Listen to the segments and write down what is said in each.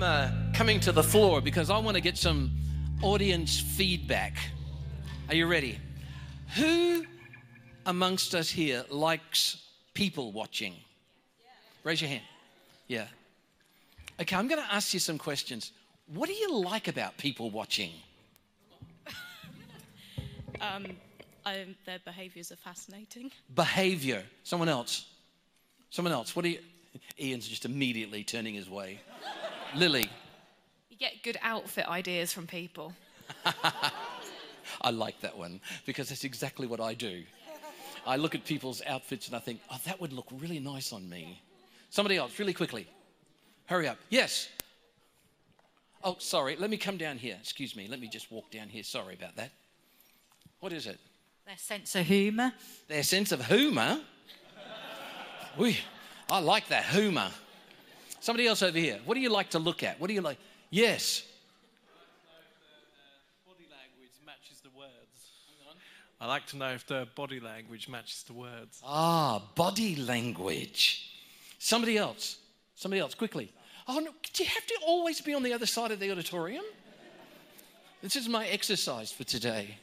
I'm uh, coming to the floor because I want to get some audience feedback. Are you ready? Who amongst us here likes people watching? Raise your hand. Yeah. Okay, I'm going to ask you some questions. What do you like about people watching? Um, I, their behaviours are fascinating. Behavior. Someone else. Someone else. What do you. Ian's just immediately turning his way. Lily. You get good outfit ideas from people. I like that one because that's exactly what I do. I look at people's outfits and I think, oh, that would look really nice on me. Somebody else, really quickly. Hurry up. Yes. Oh, sorry. Let me come down here. Excuse me. Let me just walk down here. Sorry about that. What is it? Their sense of humour. Their sense of humour. Ui, I like that humour. Somebody else over here. What do you like to look at? What do you like? Yes. body language matches the words. I like to know if the body language matches the words. Ah, body language. Somebody else. Somebody else, quickly. Oh, no, do you have to always be on the other side of the auditorium? This is my exercise for today.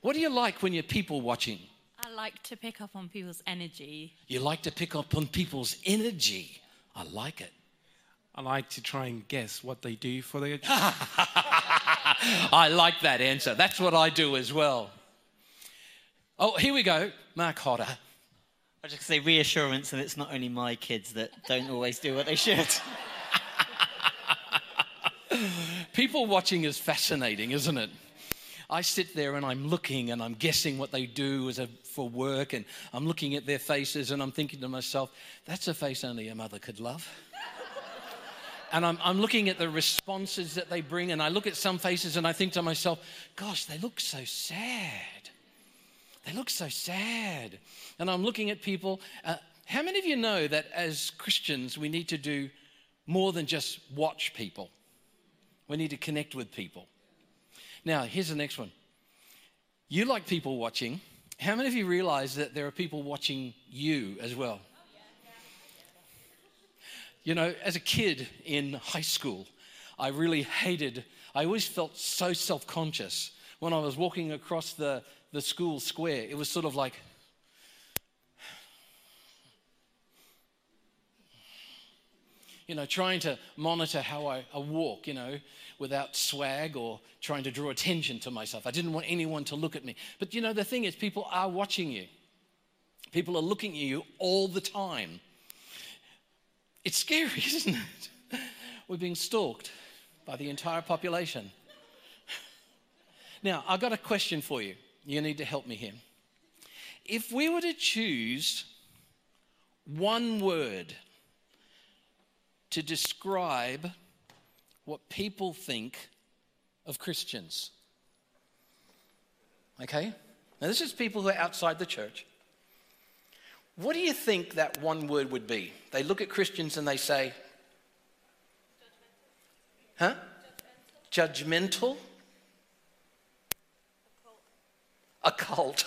What do you like when you're people watching? I like to pick up on people's energy. You like to pick up on people's energy. I like it. I like to try and guess what they do for their job. I like that answer. That's what I do as well. Oh, here we go. Mark Hodder. I just say reassurance, and it's not only my kids that don't always do what they should. People watching is fascinating, isn't it? I sit there and I'm looking and I'm guessing what they do as a, for work, and I'm looking at their faces and I'm thinking to myself, that's a face only a mother could love. And I'm, I'm looking at the responses that they bring, and I look at some faces and I think to myself, gosh, they look so sad. They look so sad. And I'm looking at people. Uh, how many of you know that as Christians, we need to do more than just watch people? We need to connect with people. Now, here's the next one. You like people watching. How many of you realize that there are people watching you as well? You know, as a kid in high school, I really hated, I always felt so self conscious when I was walking across the, the school square. It was sort of like, you know, trying to monitor how I, I, walk, you know, without swag or trying to draw attention to myself. I didn't want anyone to look at me. But, you know, the thing is, people are watching you, people are looking at you all the time. It's scary, isn't it? We're being stalked by the entire population. Now, I've got a question for you. You need to help me here. If we were to choose one word to describe what people think of Christians. Okay? Now, this is people who are outside the church. What do you think that one word would be? They look at Christians and they say, Huh? Judgmental? A cult.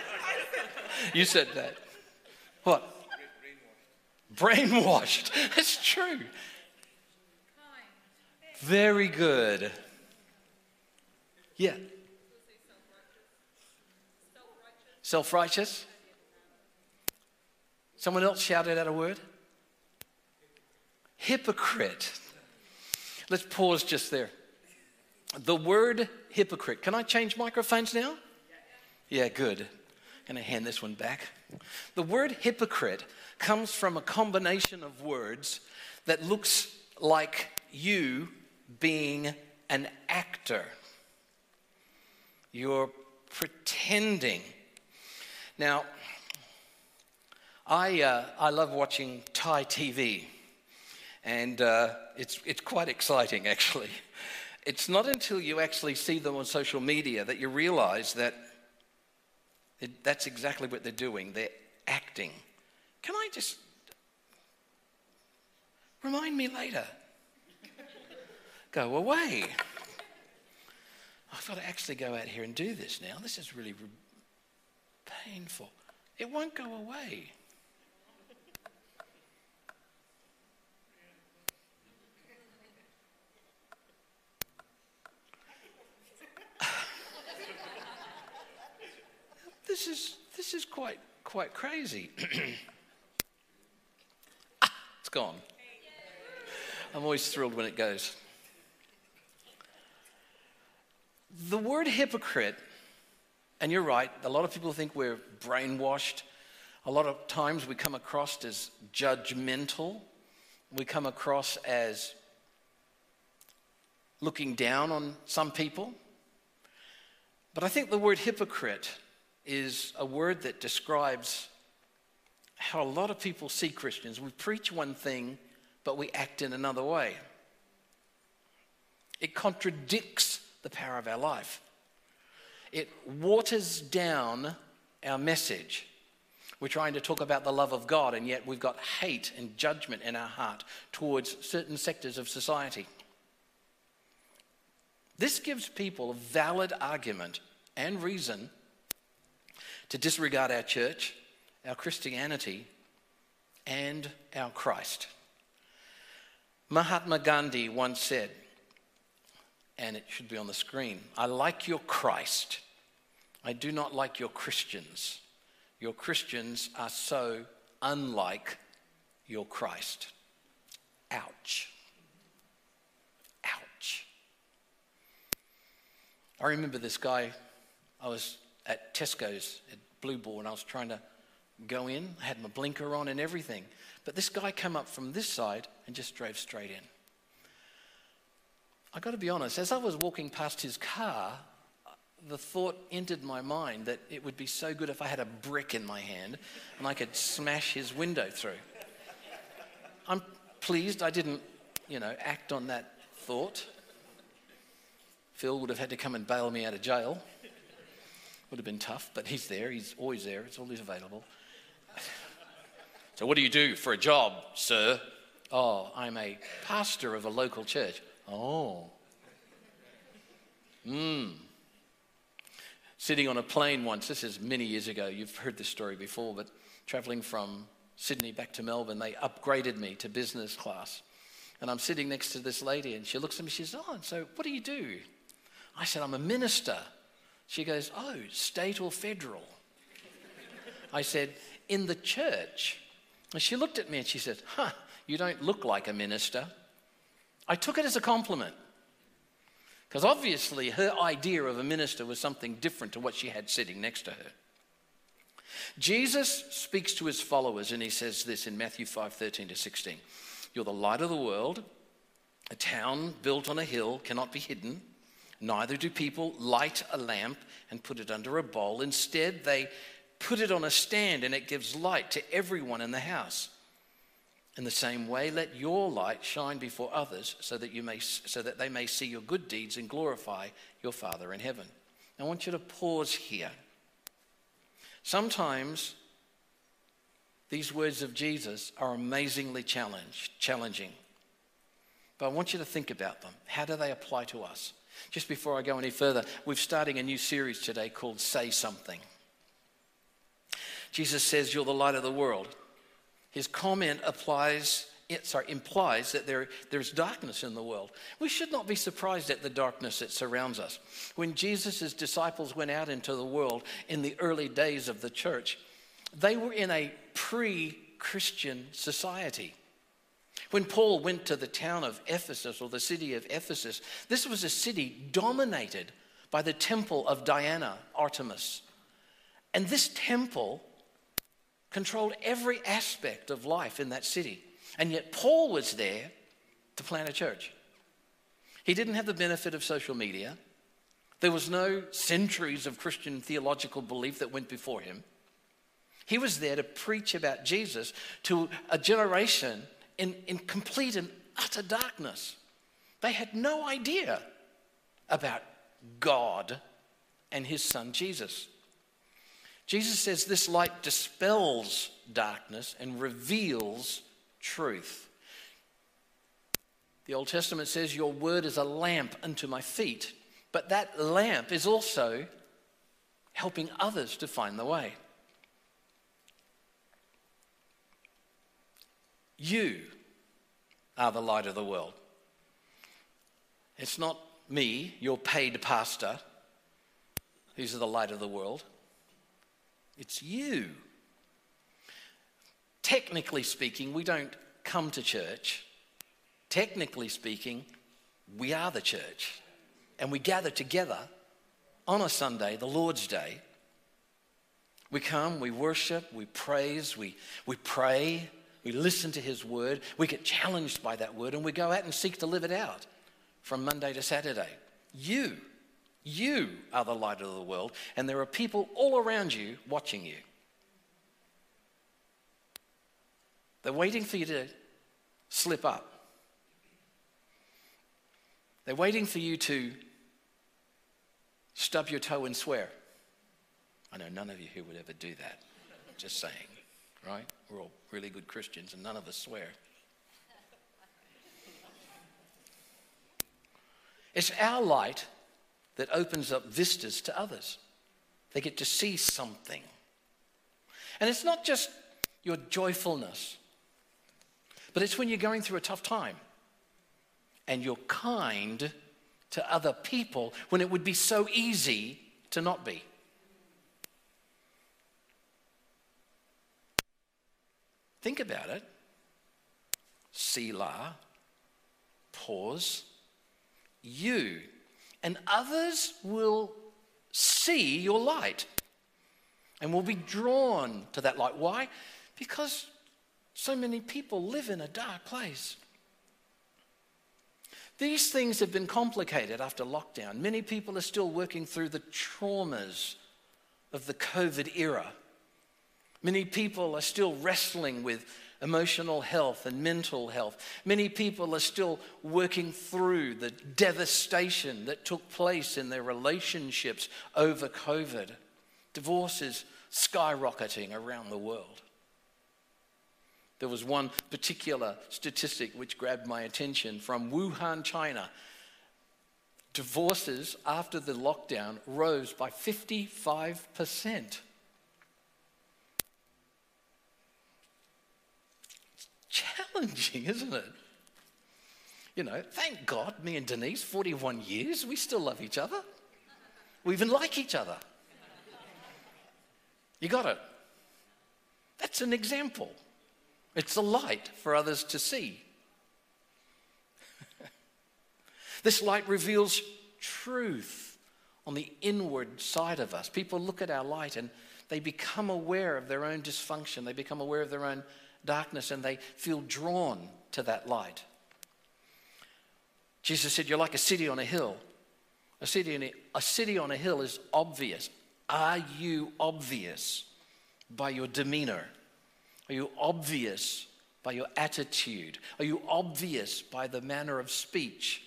you said that. What? Brainwashed. That's true. Very good. Yeah. Self righteous. Someone else shouted out a word. Hypocrite. Let's pause just there. The word hypocrite. Can I change microphones now? Yeah, good. I'm going to hand this one back. The word hypocrite comes from a combination of words that looks like you being an actor. You're pretending. Now, I, uh, I love watching Thai TV, and uh, it's, it's quite exciting actually. It's not until you actually see them on social media that you realize that it, that's exactly what they're doing. They're acting. Can I just remind me later? go away. I've got to actually go out here and do this now. This is really painful. It won't go away. This is, this is quite, quite crazy. ah, it's gone. I'm always thrilled when it goes. The word hypocrite, and you're right, a lot of people think we're brainwashed. A lot of times we come across as judgmental. We come across as looking down on some people. But I think the word hypocrite is a word that describes how a lot of people see Christians. We preach one thing, but we act in another way. It contradicts the power of our life, it waters down our message. We're trying to talk about the love of God, and yet we've got hate and judgment in our heart towards certain sectors of society. This gives people a valid argument and reason to disregard our church, our Christianity, and our Christ. Mahatma Gandhi once said, and it should be on the screen I like your Christ. I do not like your Christians. Your Christians are so unlike your Christ. Ouch. Ouch. I remember this guy, I was at Tesco's at Blue Ball and I was trying to go in. I had my blinker on and everything. But this guy came up from this side and just drove straight in. I got to be honest, as I was walking past his car, the thought entered my mind that it would be so good if I had a brick in my hand and I could smash his window through. I'm pleased I didn't, you know, act on that thought. Phil would have had to come and bail me out of jail. Would have been tough, but he's there. He's always there. It's always available. so, what do you do for a job, sir? Oh, I'm a pastor of a local church. Oh. Hmm. Sitting on a plane once, this is many years ago, you've heard this story before, but traveling from Sydney back to Melbourne, they upgraded me to business class. And I'm sitting next to this lady, and she looks at me, she says, Oh, so what do you do? I said, I'm a minister. She goes, Oh, state or federal? I said, In the church. And she looked at me and she said, Huh, you don't look like a minister. I took it as a compliment. Because obviously her idea of a minister was something different to what she had sitting next to her. Jesus speaks to his followers and he says this in Matthew 5 13 to 16. You're the light of the world. A town built on a hill cannot be hidden. Neither do people light a lamp and put it under a bowl. Instead, they put it on a stand and it gives light to everyone in the house. In the same way, let your light shine before others so that, you may, so that they may see your good deeds and glorify your Father in heaven. I want you to pause here. Sometimes these words of Jesus are amazingly challenging. But I want you to think about them. How do they apply to us? Just before I go any further, we're starting a new series today called Say Something. Jesus says, You're the light of the world. His comment applies, sorry, implies that there, there's darkness in the world. We should not be surprised at the darkness that surrounds us. When Jesus' disciples went out into the world in the early days of the church, they were in a pre Christian society. When Paul went to the town of Ephesus or the city of Ephesus, this was a city dominated by the temple of Diana, Artemis. And this temple controlled every aspect of life in that city. And yet, Paul was there to plant a church. He didn't have the benefit of social media, there was no centuries of Christian theological belief that went before him. He was there to preach about Jesus to a generation in, in complete and utter darkness. They had no idea about God and his son Jesus. Jesus says this light dispels darkness and reveals truth. The Old Testament says, Your word is a lamp unto my feet, but that lamp is also helping others to find the way. You are the light of the world. It's not me, your paid pastor, who's the light of the world. It's you. Technically speaking, we don't come to church. Technically speaking, we are the church. And we gather together on a Sunday, the Lord's Day. We come, we worship, we praise, we, we pray, we listen to His word, we get challenged by that word, and we go out and seek to live it out from Monday to Saturday. You, you are the light of the world, and there are people all around you watching you. They're waiting for you to slip up. They're waiting for you to stub your toe and swear. I know none of you here would ever do that. Just saying, right? We're all really good Christians and none of us swear. It's our light that opens up vistas to others. They get to see something. And it's not just your joyfulness, but it's when you're going through a tough time and you're kind to other people when it would be so easy to not be. Think about it. Selah, pause. You and others will see your light and will be drawn to that light. Why? Because so many people live in a dark place. These things have been complicated after lockdown. Many people are still working through the traumas of the COVID era. Many people are still wrestling with emotional health and mental health. Many people are still working through the devastation that took place in their relationships over COVID. Divorce is skyrocketing around the world. There was one particular statistic which grabbed my attention from Wuhan, China. Divorces after the lockdown rose by 55%. Challenging, isn't it? You know, thank God, me and Denise, 41 years, we still love each other. We even like each other. You got it? That's an example. It's a light for others to see. this light reveals truth on the inward side of us. People look at our light and they become aware of their own dysfunction, they become aware of their own darkness, and they feel drawn to that light. Jesus said, You're like a city on a hill. A city, a, a city on a hill is obvious. Are you obvious by your demeanor? Are you obvious by your attitude? Are you obvious by the manner of speech?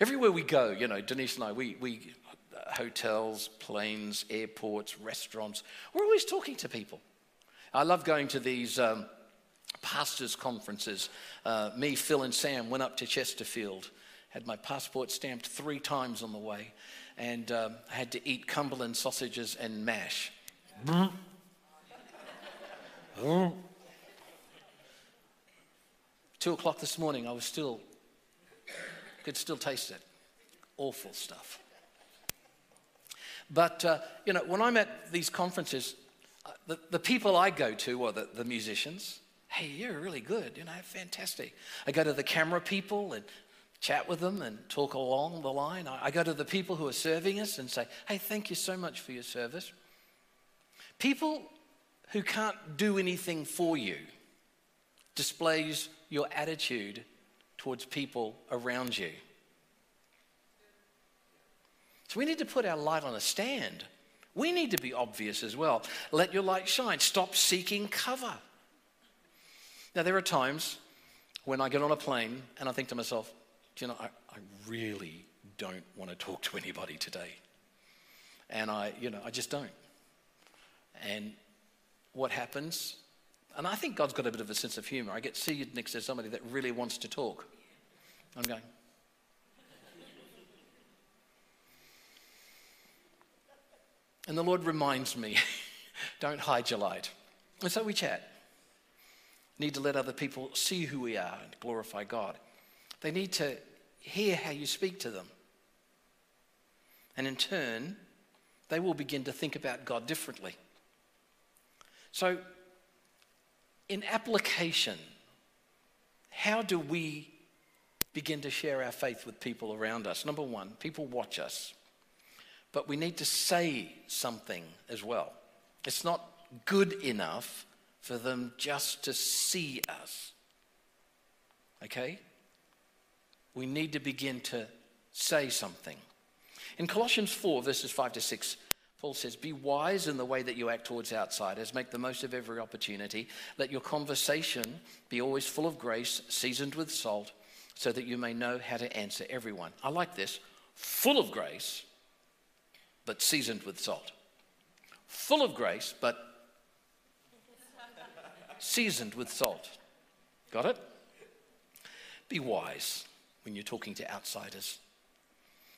Everywhere we go, you know, Denise and I, we, we uh, hotels, planes, airports, restaurants, we're always talking to people. I love going to these um, pastors' conferences. Uh, me, Phil, and Sam went up to Chesterfield, had my passport stamped three times on the way, and um, had to eat Cumberland sausages and mash. Two o'clock this morning, I was still, could still taste it. Awful stuff. But, uh, you know, when I'm at these conferences, the, the people I go to are the, the musicians. Hey, you're really good, you know, fantastic. I go to the camera people and chat with them and talk along the line. I, I go to the people who are serving us and say, hey, thank you so much for your service. People who can't do anything for you displays your attitude towards people around you. So we need to put our light on a stand. We need to be obvious as well. Let your light shine. Stop seeking cover. Now, there are times when I get on a plane and I think to myself, do you know, I, I really don't want to talk to anybody today. And I, you know, I just don't. And what happens. And I think God's got a bit of a sense of humor. I get seated next to somebody that really wants to talk. I'm going, And the Lord reminds me don't hide your light. And so we chat. Need to let other people see who we are and glorify God. They need to hear how you speak to them. And in turn, they will begin to think about God differently. So, in application, how do we begin to share our faith with people around us? Number one, people watch us, but we need to say something as well. It's not good enough for them just to see us. Okay? We need to begin to say something. In Colossians 4, verses 5 to 6, Paul says, Be wise in the way that you act towards outsiders. Make the most of every opportunity. Let your conversation be always full of grace, seasoned with salt, so that you may know how to answer everyone. I like this. Full of grace, but seasoned with salt. Full of grace, but seasoned with salt. Got it? Be wise when you're talking to outsiders.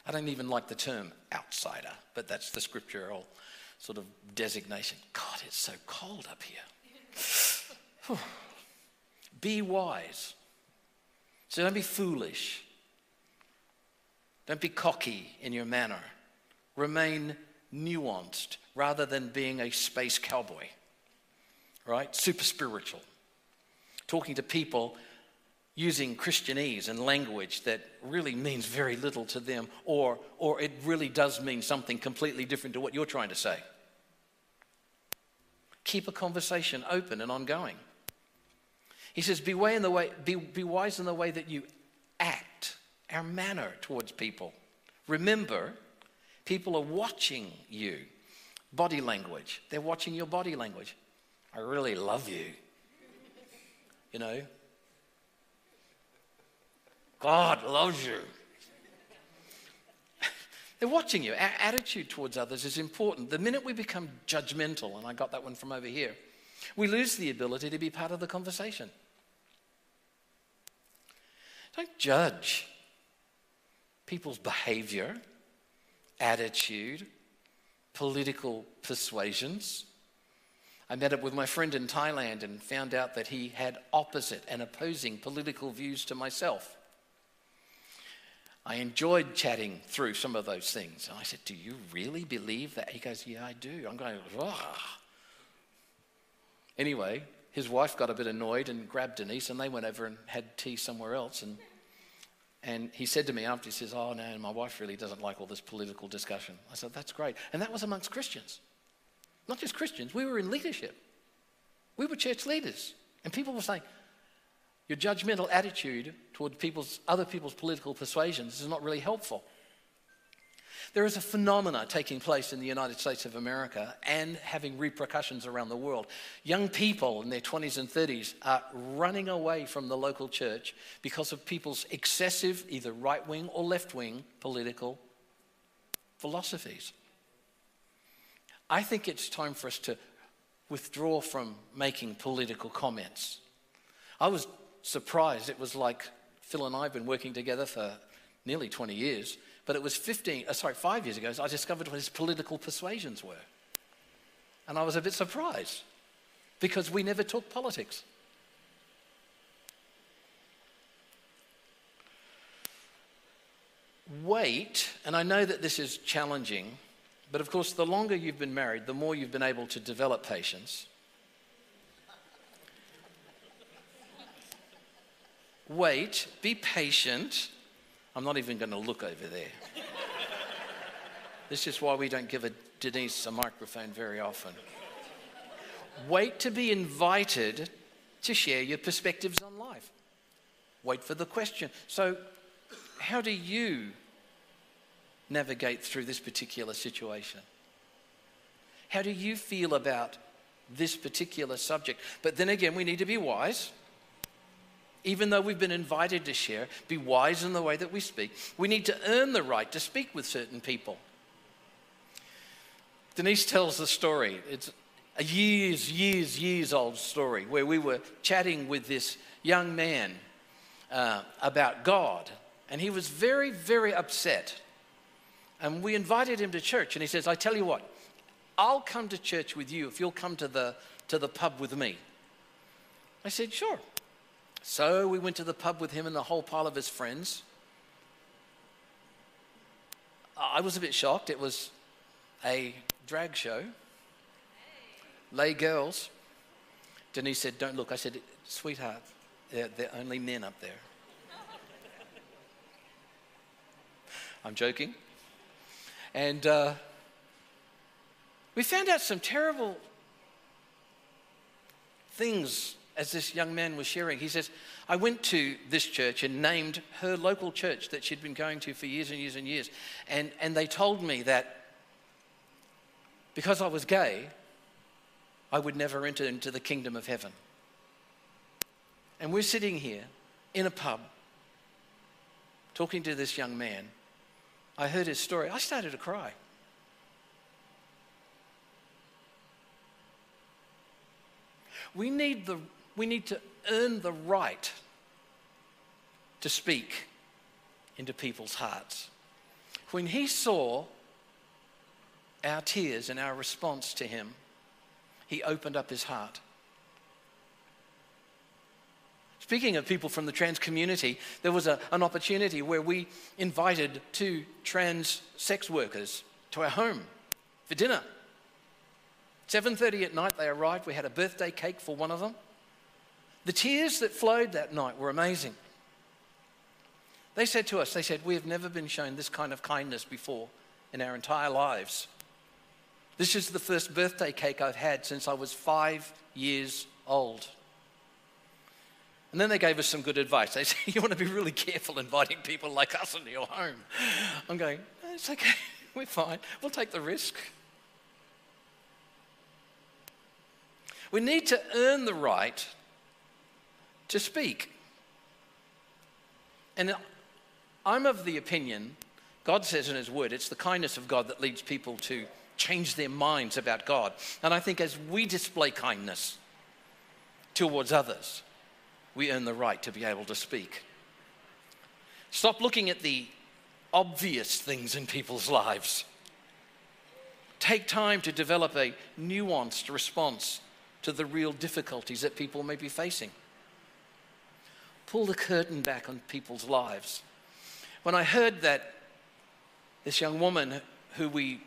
I don't even like the term outsider, but that's the scriptural sort of designation. God, it's so cold up here. be wise. So don't be foolish. Don't be cocky in your manner. Remain nuanced rather than being a space cowboy, right? Super spiritual. Talking to people using Christianese and language that really means very little to them, or, or it really does mean something completely different to what you're trying to say. Keep a conversation open and ongoing. He says, be, in the way, be, be wise in the way that you act, our manner towards people. Remember, people are watching you. Body language. They're watching your body language. I really love you. You know, God loves you. They're watching you. Our attitude towards others is important. The minute we become judgmental, and I got that one from over here, we lose the ability to be part of the conversation. Don't judge people's behavior, attitude, political persuasions. I met up with my friend in Thailand and found out that he had opposite and opposing political views to myself. I enjoyed chatting through some of those things. And I said, Do you really believe that? He goes, Yeah, I do. I'm going. Anyway, his wife got a bit annoyed and grabbed Denise, and they went over and had tea somewhere else. And, and he said to me after, he says, Oh, no, my wife really doesn't like all this political discussion. I said, That's great. And that was amongst Christians. Not just Christians, we were in leadership. We were church leaders. And people were saying, your judgmental attitude toward people's, other people's political persuasions is not really helpful. There is a phenomena taking place in the United States of America and having repercussions around the world. Young people in their 20s and 30s are running away from the local church because of people's excessive, either right wing or left wing political philosophies. I think it's time for us to withdraw from making political comments. I was surprised. It was like Phil and I have been working together for nearly 20 years, but it was 15, uh, sorry, five years ago, I discovered what his political persuasions were. And I was a bit surprised because we never talked politics. Wait, and I know that this is challenging, but of course, the longer you've been married, the more you've been able to develop patience. wait, be patient. I'm not even going to look over there. this is why we don't give a Denise a microphone very often. Wait to be invited to share your perspectives on life. Wait for the question. So, how do you navigate through this particular situation? How do you feel about this particular subject? But then again, we need to be wise even though we've been invited to share, be wise in the way that we speak. We need to earn the right to speak with certain people. Denise tells the story. It's a years, years, years old story where we were chatting with this young man uh, about God, and he was very, very upset. And we invited him to church, and he says, I tell you what, I'll come to church with you if you'll come to the, to the pub with me. I said, Sure. So we went to the pub with him and the whole pile of his friends. I was a bit shocked. It was a drag show, lay girls. Denise said, Don't look. I said, Sweetheart, they're, they're only men up there. I'm joking. And uh, we found out some terrible things as this young man was sharing. He says, I went to this church and named her local church that she'd been going to for years and years and years. And, and they told me that because I was gay, I would never enter into the kingdom of heaven. And we're sitting here in a pub talking to this young man. I heard his story. I started to cry. We need, the, we need to earn the right to speak into people's hearts. When he saw our tears and our response to him, he opened up his heart. Speaking of people from the trans community, there was a, an opportunity where we invited two trans sex workers to our home for dinner. 7:30 at night they arrived. We had a birthday cake for one of them. The tears that flowed that night were amazing. They said to us, they said, "We have never been shown this kind of kindness before in our entire lives. This is the first birthday cake I've had since I was 5 years old." And then they gave us some good advice. They said, You want to be really careful inviting people like us into your home. I'm going, It's okay, we're fine, we'll take the risk. We need to earn the right to speak. And I'm of the opinion, God says in His Word, it's the kindness of God that leads people to change their minds about God. And I think as we display kindness towards others, we earn the right to be able to speak. Stop looking at the obvious things in people's lives. Take time to develop a nuanced response to the real difficulties that people may be facing. Pull the curtain back on people's lives. When I heard that this young woman who we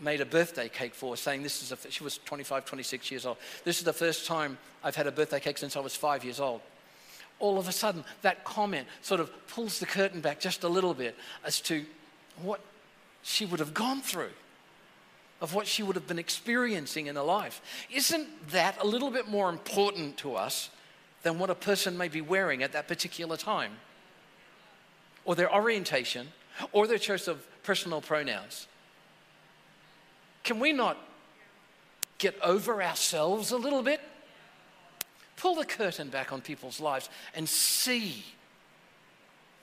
made a birthday cake for, saying this is a, she was 25, 26 years old. This is the first time I've had a birthday cake since I was five years old. All of a sudden, that comment sort of pulls the curtain back just a little bit as to what she would have gone through, of what she would have been experiencing in her life. Isn't that a little bit more important to us than what a person may be wearing at that particular time? Or their orientation, or their choice of personal pronouns? Can we not get over ourselves a little bit? Pull the curtain back on people's lives and see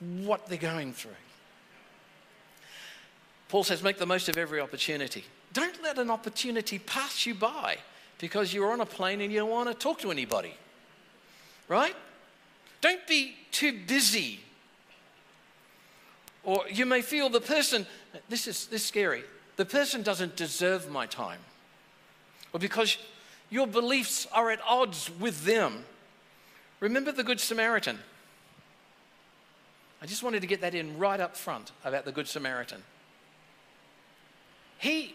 what they're going through. Paul says, make the most of every opportunity. Don't let an opportunity pass you by because you're on a plane and you don't want to talk to anybody. Right? Don't be too busy. Or you may feel the person, this is, this is scary the person doesn't deserve my time, or because your beliefs are at odds with them. Remember the Good Samaritan. I just wanted to get that in right up front about the Good Samaritan. He,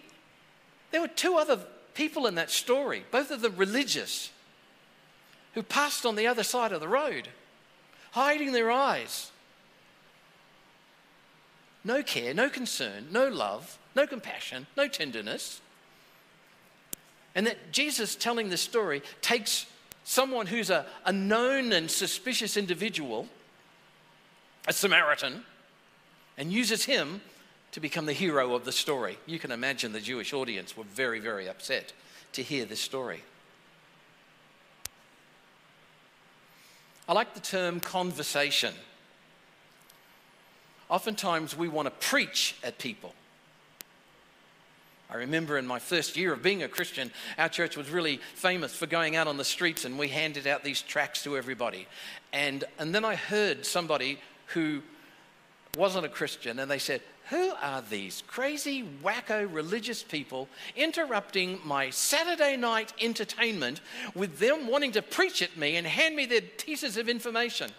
there were two other people in that story, both of them religious, who passed on the other side of the road, hiding their eyes. No care, no concern, no love no compassion, no tenderness. And that Jesus telling this story takes someone who's a, a known and suspicious individual, a Samaritan, and uses him to become the hero of the story. You can imagine the Jewish audience were very, very upset to hear this story. I like the term conversation. Oftentimes we want to preach at people. I remember in my first year of being a Christian, our church was really famous for going out on the streets and we handed out these tracts to everybody. And, and then I heard somebody who wasn't a Christian and they said, Who are these crazy, wacko religious people interrupting my Saturday night entertainment with them wanting to preach at me and hand me their pieces of information?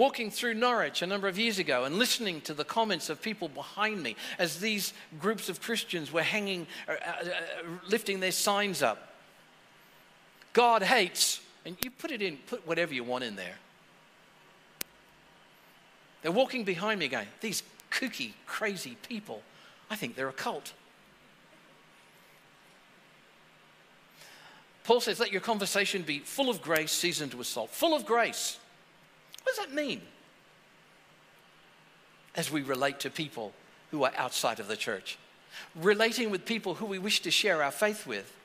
walking through Norwich a number of years ago and listening to the comments of people behind me as these groups of Christians were hanging, uh, uh, uh, lifting their signs up. God hates, and you put it in, put whatever you want in there. They're walking behind me going, These kooky, crazy people, I think they're a cult. Paul says, Let your conversation be full of grace, seasoned with salt. Full of grace. What does that mean? As we relate to people who are outside of the church, relating with people who we wish to share our faith with.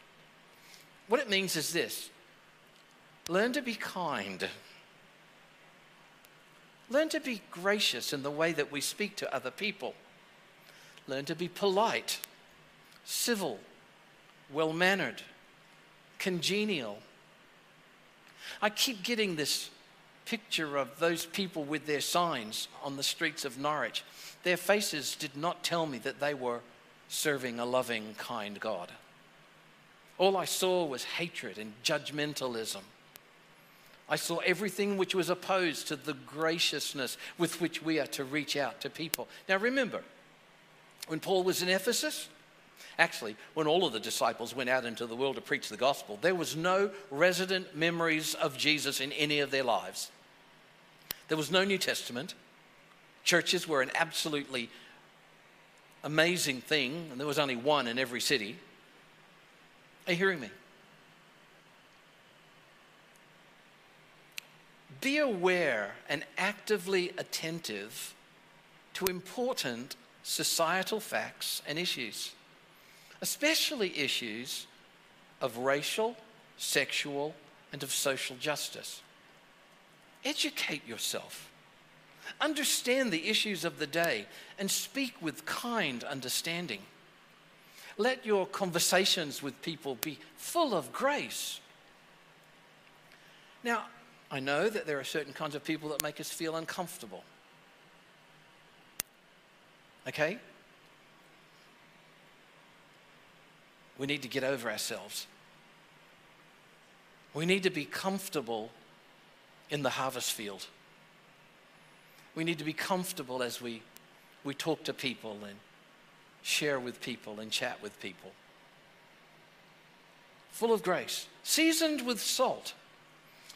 What it means is this learn to be kind. Learn to be gracious in the way that we speak to other people. Learn to be polite, civil, well mannered, congenial. I keep getting this picture of those people with their signs on the streets of Norwich. Their faces did not tell me that they were serving a loving, kind God. All I saw was hatred and judgmentalism. I saw everything which was opposed to the graciousness with which we are to reach out to people. Now remember, when Paul was in Ephesus, actually, when all of the disciples went out into the world to preach the gospel, there was no resident memories of Jesus in any of their lives. There was no New Testament. Churches were an absolutely amazing thing, and there was only one in every city. Are you hearing me? Be aware and actively attentive to important societal facts and issues, especially issues of racial, sexual, and of social justice. Educate yourself. Understand the issues of the day and speak with kind understanding. Let your conversations with people be full of grace. Now, I know that there are certain kinds of people that make us feel uncomfortable. Okay? We need to get over ourselves. We need to be comfortable in the harvest field. We need to be comfortable as we, we talk to people and share with people and chat with people. Full of grace, seasoned with salt.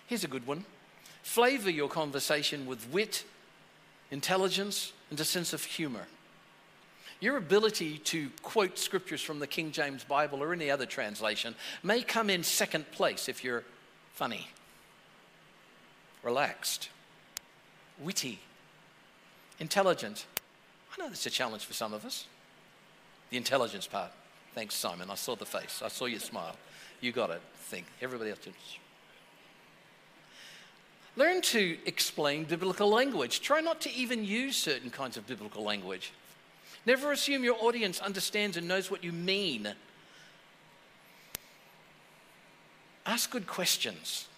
Here's a good one flavor your conversation with wit, intelligence, and a sense of humor. Your ability to quote scriptures from the King James Bible or any other translation may come in second place if you're funny relaxed, witty, intelligent. I know that's a challenge for some of us. The intelligence part. Thanks, Simon. I saw the face. I saw your smile. You got it. Think. Everybody else did. Learn to explain biblical language. Try not to even use certain kinds of biblical language. Never assume your audience understands and knows what you mean. Ask good questions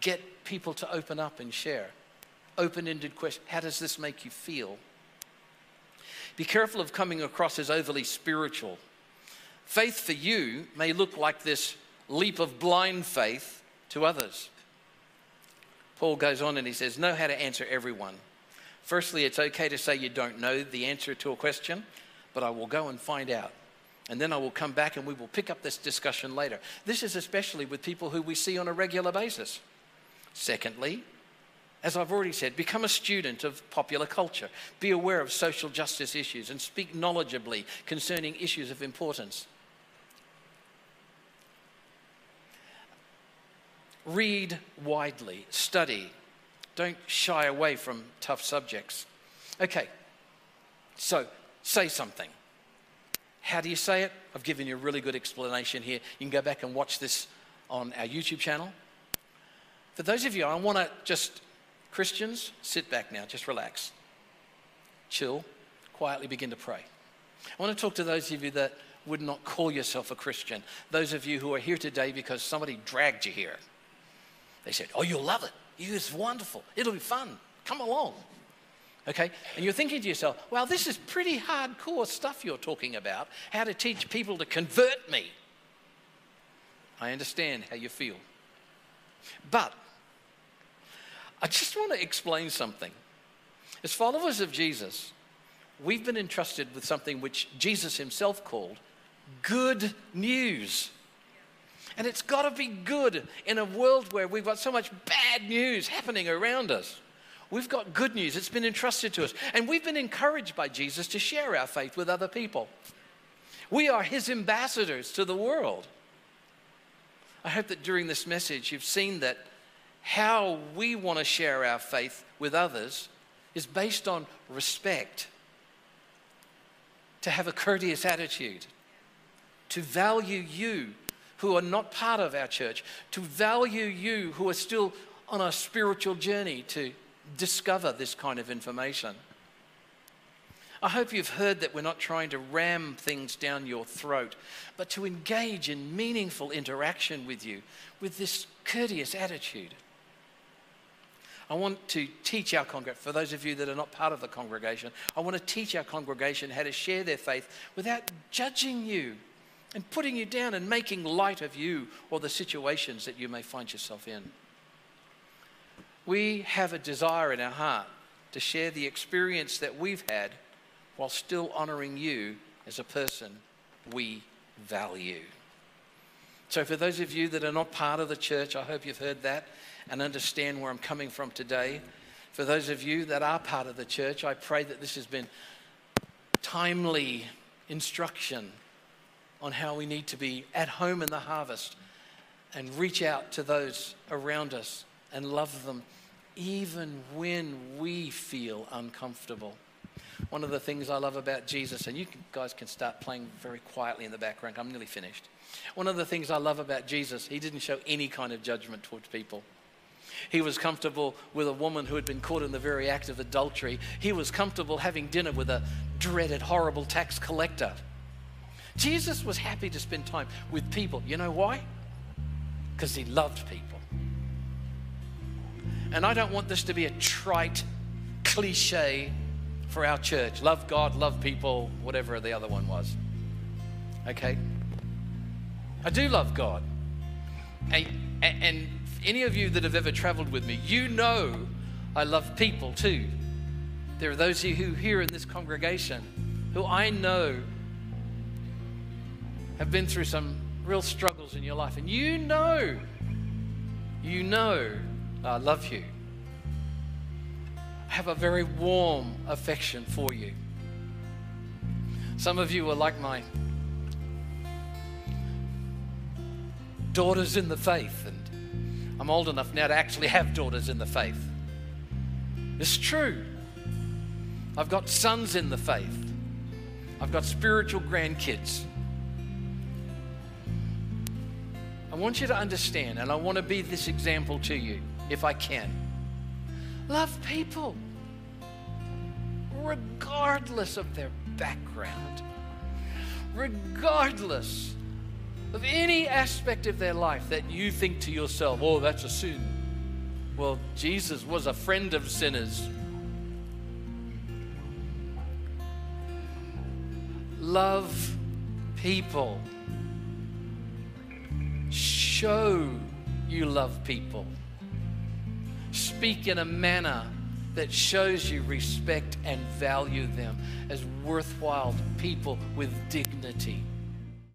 get people to open up and share. Open ended question How does this make you feel? Be careful of coming across as overly spiritual. Faith for you may look like this leap of blind faith to others. Paul goes on and he says, Know how to answer everyone. Firstly, it's okay to say you don't know the answer to a question, but I will go and find out. And then I will come back and we will pick up this discussion later. This is especially with people who we see on a regular basis. Secondly, as I've already said, become a student of popular culture. Be aware of social justice issues and speak knowledgeably concerning issues of importance. Read widely, study. Don't shy away from tough subjects. Okay, so say something. How do you say it? I've given you a really good explanation here. You can go back and watch this on our YouTube channel. For those of you, I want to just, Christians, sit back now, just relax, chill, quietly begin to pray. I want to talk to those of you that would not call yourself a Christian, those of you who are here today because somebody dragged you here. They said, Oh, you'll love it. It's wonderful. It'll be fun. Come along. Okay? And you're thinking to yourself, well, this is pretty hardcore stuff you're talking about. How to teach people to convert me. I understand how you feel. But I just want to explain something. As followers of Jesus, we've been entrusted with something which Jesus himself called good news. And it's got to be good in a world where we've got so much bad news happening around us. We've got good news. It's been entrusted to us. And we've been encouraged by Jesus to share our faith with other people. We are his ambassadors to the world. I hope that during this message you've seen that how we want to share our faith with others is based on respect, to have a courteous attitude, to value you who are not part of our church, to value you who are still on a spiritual journey to discover this kind of information. I hope you've heard that we're not trying to ram things down your throat, but to engage in meaningful interaction with you with this courteous attitude. I want to teach our congregation, for those of you that are not part of the congregation, I want to teach our congregation how to share their faith without judging you and putting you down and making light of you or the situations that you may find yourself in. We have a desire in our heart to share the experience that we've had while still honoring you as a person we value. So, for those of you that are not part of the church, I hope you've heard that and understand where I'm coming from today. For those of you that are part of the church, I pray that this has been timely instruction on how we need to be at home in the harvest and reach out to those around us and love them even when we feel uncomfortable. One of the things I love about Jesus, and you guys can start playing very quietly in the background, I'm nearly finished. One of the things I love about Jesus, he didn't show any kind of judgment towards people. He was comfortable with a woman who had been caught in the very act of adultery. He was comfortable having dinner with a dreaded, horrible tax collector. Jesus was happy to spend time with people. You know why? Because he loved people. And I don't want this to be a trite cliche for our church love God, love people, whatever the other one was. Okay? I do love God. And, and any of you that have ever traveled with me, you know I love people too. There are those of you who here in this congregation who I know have been through some real struggles in your life, and you know, you know I love you I have a very warm affection for you. Some of you are like my daughters in the faith, and I'm old enough now to actually have daughters in the faith. It's true. I've got sons in the faith, I've got spiritual grandkids. Want you to understand, and I want to be this example to you if I can. Love people, regardless of their background, regardless of any aspect of their life that you think to yourself, oh, that's a sin. Well, Jesus was a friend of sinners. Love people. Show you love people speak in a manner that shows you respect and value them as worthwhile people with dignity.